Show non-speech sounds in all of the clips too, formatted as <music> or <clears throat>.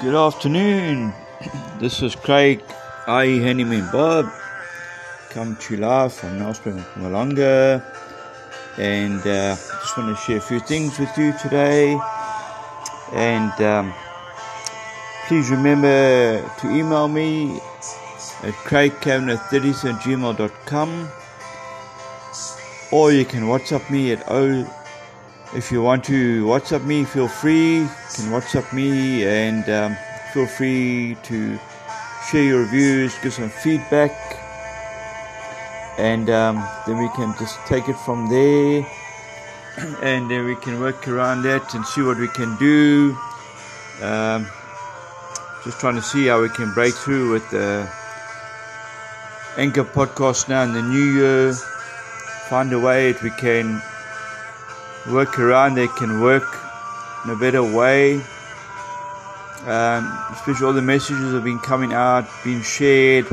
Good afternoon. This is Craig, I Handyman Bob, come to live from Nelspruit, Mpumalanga, and uh, just want to share a few things with you today. And um, please remember to email me at craigcabinet30 at gmail.com or you can WhatsApp me at 0 if you want to WhatsApp me, feel free. You can WhatsApp me and um, feel free to share your views, give some feedback, and um, then we can just take it from there. <clears throat> And then we can work around that and see what we can do. Um, just trying to see how we can break through with the Anchor podcast now in the new year. Find a way that we can work around, they can work in a better way. Um, especially all the messages have been coming out, being shared.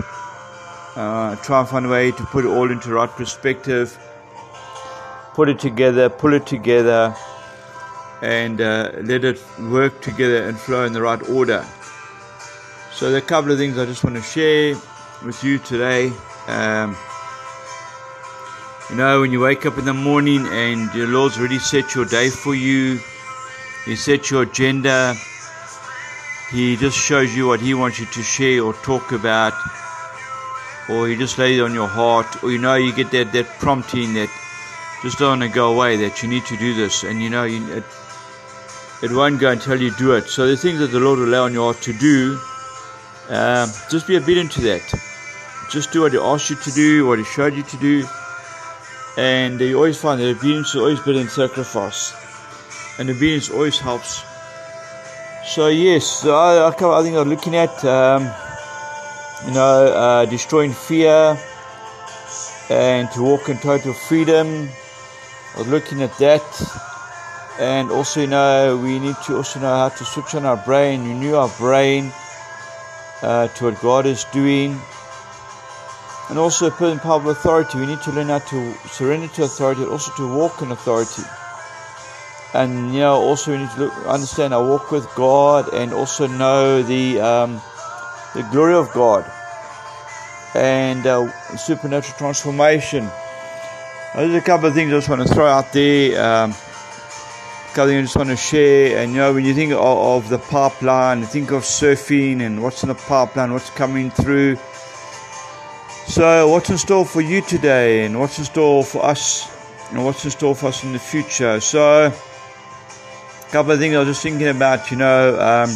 Uh, try and find a way to put it all into right perspective, put it together, pull it together, and uh, let it work together and flow in the right order. So, there are a couple of things I just want to share with you today. Um, you know, when you wake up in the morning and the Lord's already set your day for you, He set your agenda, He just shows you what He wants you to share or talk about, or He just lays it on your heart, or you know, you get that, that prompting that just don't want to go away, that you need to do this, and you know, you, it, it won't go until you do it. So the things that the Lord will lay on your heart to do, uh, just be obedient to that. Just do what He asked you to do, what He showed you to do and you always find that obedience is always better than sacrifice, and obedience always helps. So yes, I, think I'm looking at um, you know uh, destroying fear and to walk in total freedom. I was looking at that, and also you know we need to also know how to switch on our brain, renew our brain uh, to what God is doing and also a person power of authority. We need to learn how to surrender to authority, also to walk in authority. And you know, also we need to look, understand our walk with God, and also know the um, the glory of God and uh, supernatural transformation. There's a couple of things I just want to throw out there. Um, couple I just want to share. And you know, when you think of, of the pipeline, think of surfing and what's in the pipeline, what's coming through so, what's in store for you today, and what's in store for us, and what's in store for us in the future? So, a couple of things I was just thinking about. You know, um,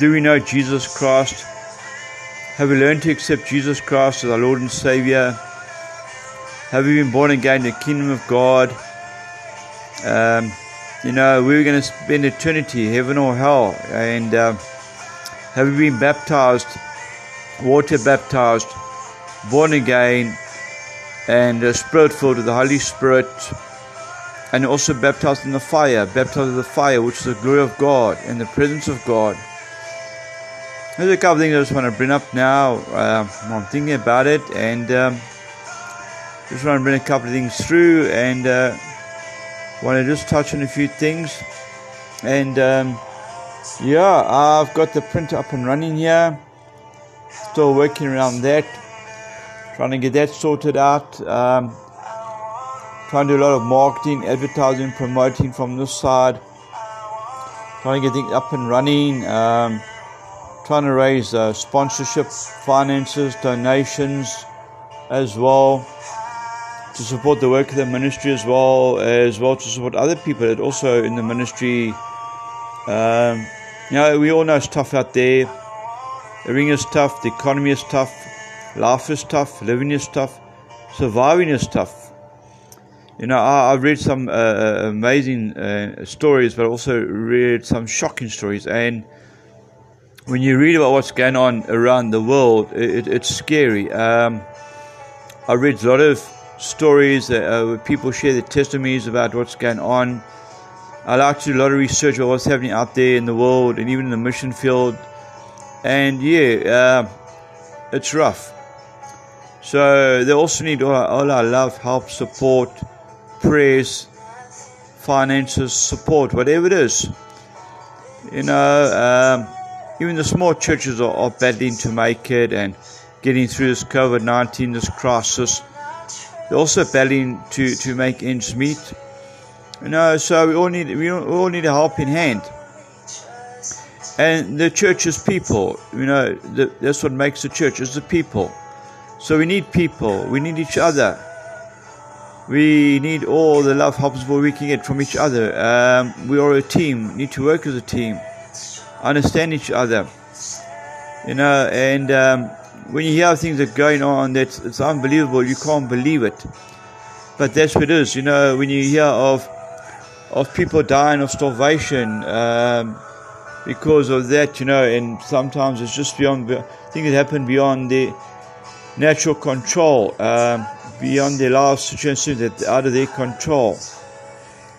do we know Jesus Christ? Have we learned to accept Jesus Christ as our Lord and Savior? Have we been born again in the kingdom of God? Um, you know, we're going to spend eternity, heaven or hell, and uh, have we been baptized? Water baptized, born again, and uh, spirit filled with the Holy Spirit, and also baptized in the fire, baptized in the fire, which is the glory of God and the presence of God. There's a couple of things I just want to bring up now. Uh, I'm thinking about it, and um, just want to bring a couple of things through, and uh, want to just touch on a few things. And um, yeah, I've got the printer up and running here still working around that, trying to get that sorted out. Um, trying to do a lot of marketing, advertising, promoting from this side. Trying to get things up and running. Um, trying to raise uh, sponsorship, finances, donations as well to support the work of the ministry as well as well to support other people that also in the ministry. Um, you know, we all know it's tough out there. Everything is tough, the economy is tough, life is tough, living is tough, surviving is tough. You know, I, have read some uh, uh, amazing uh, stories, but also read some shocking stories. And when you read about what's going on around the world, it, it, it's scary. Um, I read a lot of stories uh, where people share their testimonies about what's going on. I like to do a lot of research about what's happening out there in the world and even in the mission field and yeah, uh, it's rough. So they also need all our, all our love, help, support, prayers, finances, support, whatever it is. You know, um, even the small churches are, are battling to make it and getting through this COVID 19, this crisis. They're also battling to, to make ends meet. You know, so we all need we all need a helping hand. And the church is people. You know, the, that's what makes the church is the people. So we need people. We need each other. We need all the love possible we can get from each other. Um, we are a team. We need to work as a team. Understand each other. You know, and um, when you hear things that are going on, that's it's unbelievable. You can't believe it. But that's what it is. You know, when you hear of of people dying of starvation um, because of that, you know, and sometimes it's just beyond things that happen beyond the natural control. Um, beyond their lives situations that out of their control.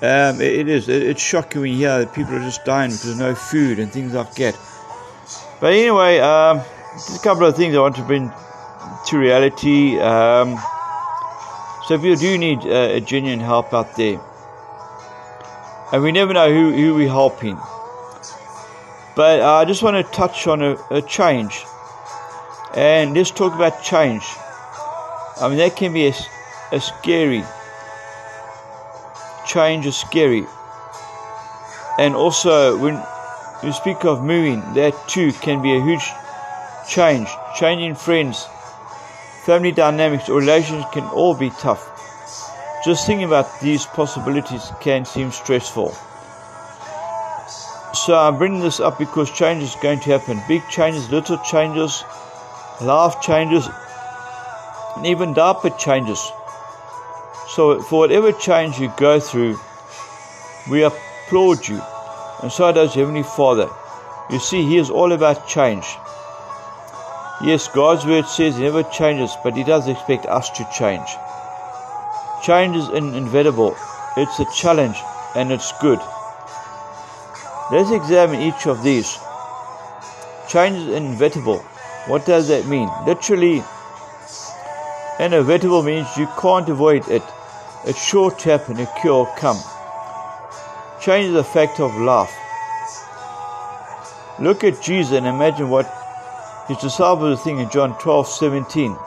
Um, it, it is. It, it's shocking when you hear that people are just dying because there's no food and things like that. But anyway, um, just a couple of things I want to bring to reality. Um, so if you do need uh, a genuine help out there, and we never know who, who we're helping, but uh, I just want to touch on a, a change. And let's talk about change. I mean, that can be a, a scary change, is scary. And also, when you speak of moving, that too can be a huge change. Changing friends, family dynamics, or relations can all be tough. Just thinking about these possibilities can seem stressful. So I'm bringing this up because change is going to happen. Big changes, little changes, life changes, and even diaper changes. So, for whatever change you go through, we applaud you, and so does Heavenly Father. You see, He is all about change. Yes, God's word says He never changes, but He does expect us to change. Change is inevitable, it's a challenge, and it's good. Let's examine each of these. Change is inevitable. What does that mean? Literally, Inevitable means you can't avoid it. It's sure to happen, a cure come. Change is the fact of life. Look at Jesus and imagine what his disciples were thinking in John 12 17.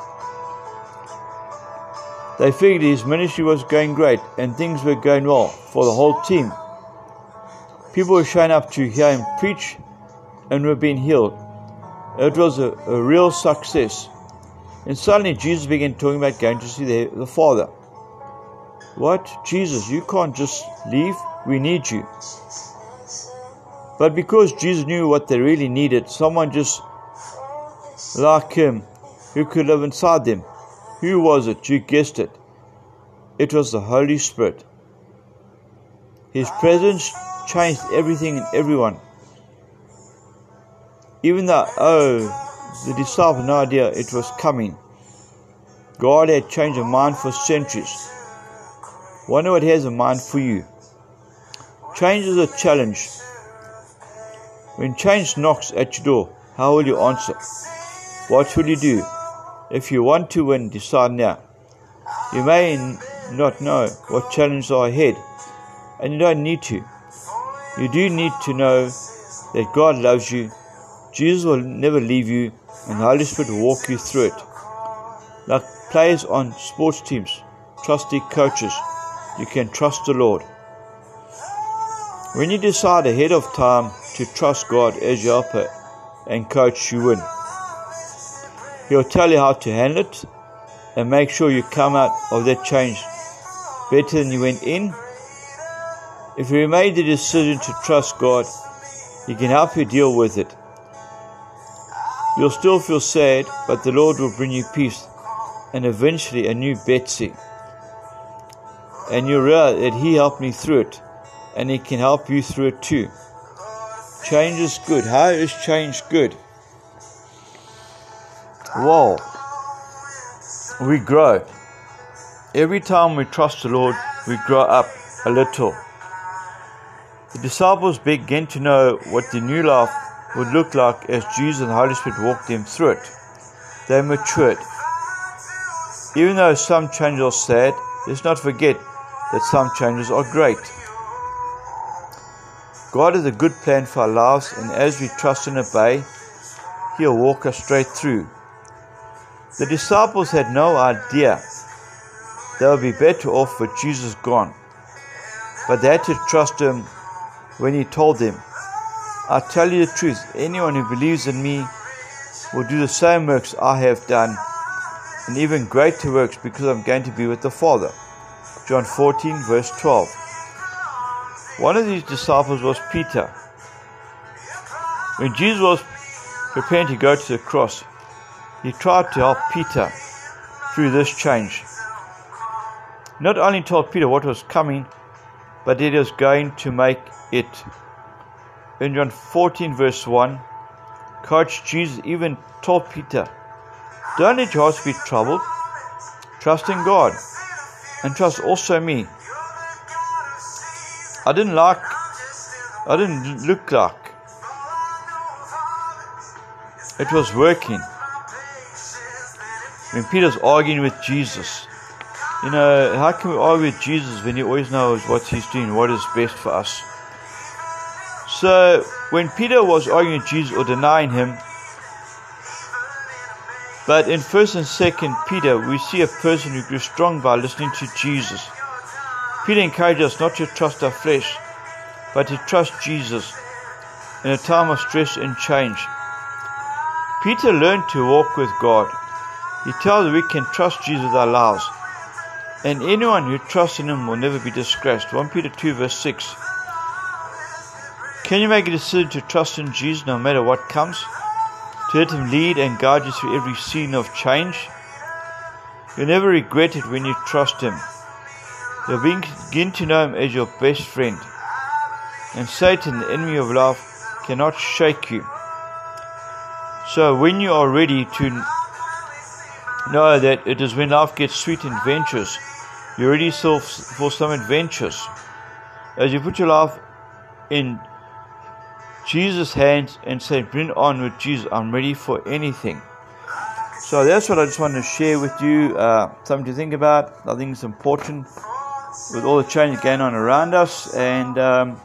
They figured his ministry was going great and things were going well for the whole team. People were showing up to hear him preach and were being healed. It was a, a real success. And suddenly Jesus began talking about going to see the, the Father. What? Jesus, you can't just leave. We need you. But because Jesus knew what they really needed, someone just like him who could live inside them. Who was it? You guessed it. It was the Holy Spirit. His presence changed everything and everyone. Even though, oh, the disciples had no idea it was coming. God had changed a mind for centuries. Wonder what He has in mind for you. Change is a challenge. When change knocks at your door, how will you answer? What will you do? If you want to win, decide now. You may not know what challenges are ahead, and you don't need to. You do need to know that God loves you, Jesus will never leave you, and the Holy Spirit will walk you through it. Like players on sports teams, trusty coaches, you can trust the Lord. When you decide ahead of time to trust God as your helper and coach, you win. He'll tell you how to handle it and make sure you come out of that change better than you went in. If you made the decision to trust God, He can help you deal with it. You'll still feel sad, but the Lord will bring you peace and eventually a new Betsy. And you'll realize that He helped me through it, and He can help you through it too. Change is good. How is change good? Well, we grow. Every time we trust the Lord, we grow up a little. The disciples began to know what the new life would look like as Jesus and the Holy Spirit walked them through it. They matured. Even though some changes are sad, let's not forget that some changes are great. God has a good plan for our lives, and as we trust and obey, He'll walk us straight through. The disciples had no idea they would be better off with Jesus gone, but they had to trust Him when He told them, I tell you the truth, anyone who believes in me will do the same works I have done, and even greater works because I'm going to be with the Father. John 14, verse 12. One of these disciples was Peter. When Jesus was preparing to go to the cross, he tried to help Peter through this change. Not only told Peter what was coming, but he was going to make it. In John 14, verse 1, Coach Jesus even told Peter, Don't let your hearts be troubled. Trust in God and trust also me. I didn't like, I didn't look like it was working. When Peter's arguing with Jesus, you know, how can we argue with Jesus when he always knows what he's doing, what is best for us? So, when Peter was arguing with Jesus or denying him, but in 1st and 2nd Peter, we see a person who grew strong by listening to Jesus. Peter encouraged us not to trust our flesh, but to trust Jesus in a time of stress and change. Peter learned to walk with God. He tells us we can trust Jesus with our lives, and anyone who trusts in Him will never be disgraced. 1 Peter 2, verse 6. Can you make a decision to trust in Jesus no matter what comes? To let Him lead and guide you through every scene of change? You'll never regret it when you trust Him. You'll begin to know Him as your best friend. And Satan, the enemy of love, cannot shake you. So when you are ready to know that it is when life gets sweet and adventurous, you're ready for some adventures. As you put your life in Jesus' hands and say, Bring on with Jesus, I'm ready for anything. So that's what I just wanted to share with you. Uh, something to think about. I think it's important with all the change going on around us. And um,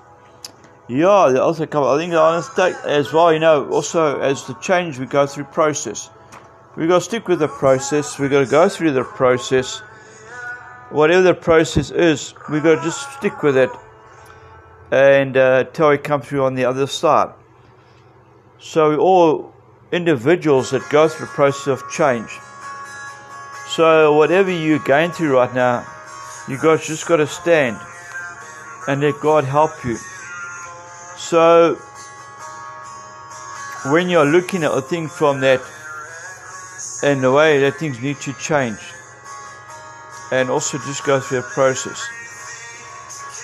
yeah, there also a couple. I want to state as well. You know, also as the change we go through process, we got to stick with the process. We got to go through the process. Whatever the process is, we got to just stick with it and uh, till we come through on the other side. So all individuals that go through the process of change. So whatever you're going through right now, you guys just got to stand and let God help you. So, when you're looking at a thing from that and the way that things need to change, and also just go through a process.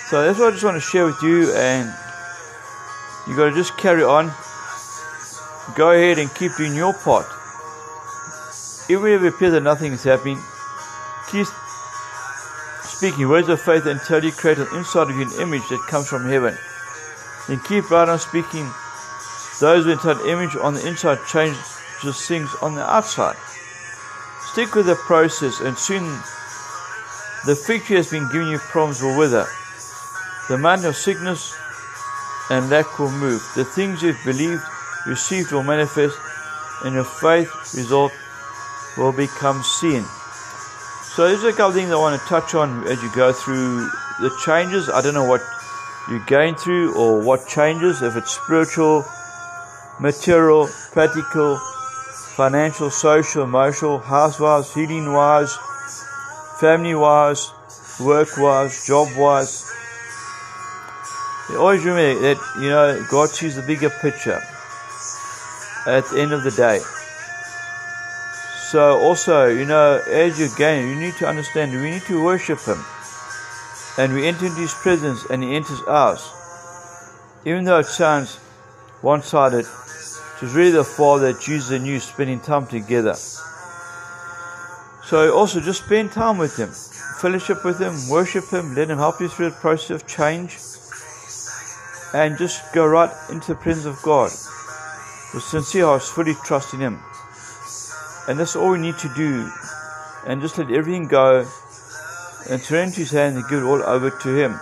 So that's what I just want to share with you, and you got to just carry on. Go ahead and keep doing your part. Even if it appears that nothing is happening, keep speaking words of faith until you create an inside of you an image that comes from heaven. Then keep right on speaking. Those who entitled image on the inside change just things on the outside. Stick with the process and soon the fig tree has been giving you problems will wither. The man of sickness and lack will move. The things you've believed, received will manifest, and your faith result will become seen. So there's a couple things I want to touch on as you go through the changes. I don't know what you're going through or what changes, if it's spiritual, material, practical, financial, social, emotional, house wise, healing wise, family wise, work wise, job wise. Always remember that, you know, God sees the bigger picture at the end of the day. So also, you know, as you're going, you need to understand we need to worship Him. And we enter into His presence and He enters ours. Even though it sounds one sided, it was really the Father, Jesus, and you spending time together. So also just spend time with Him, fellowship with Him, worship Him, let Him help you through the process of change, and just go right into the presence of God with sincere hearts, fully trusting Him. And that's all we need to do. And just let everything go and turn to His hand and give it all over to Him.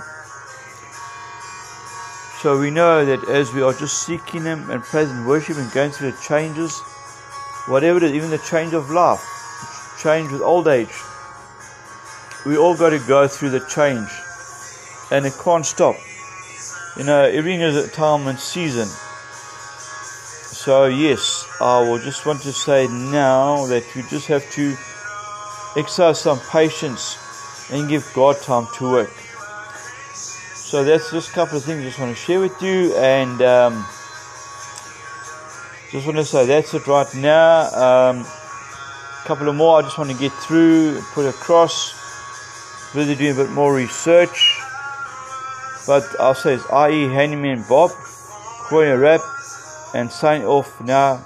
So we know that as we are just seeking Him and praising and worship and going through the changes, whatever it is, even the change of life, change with old age, we all got to go through the change and it can't stop. You know, everything is a time and season. So, yes, I will just want to say now that you just have to exercise some patience and give God time to work. So that's just a couple of things I just want to share with you, and um, just want to say that's it right now. Um, a couple of more I just want to get through, put across. Really doing a bit more research, but I'll say it's IE Handyman Bob, a wrap, and sign off now,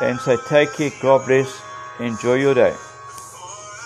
and say take care, God bless, enjoy your day.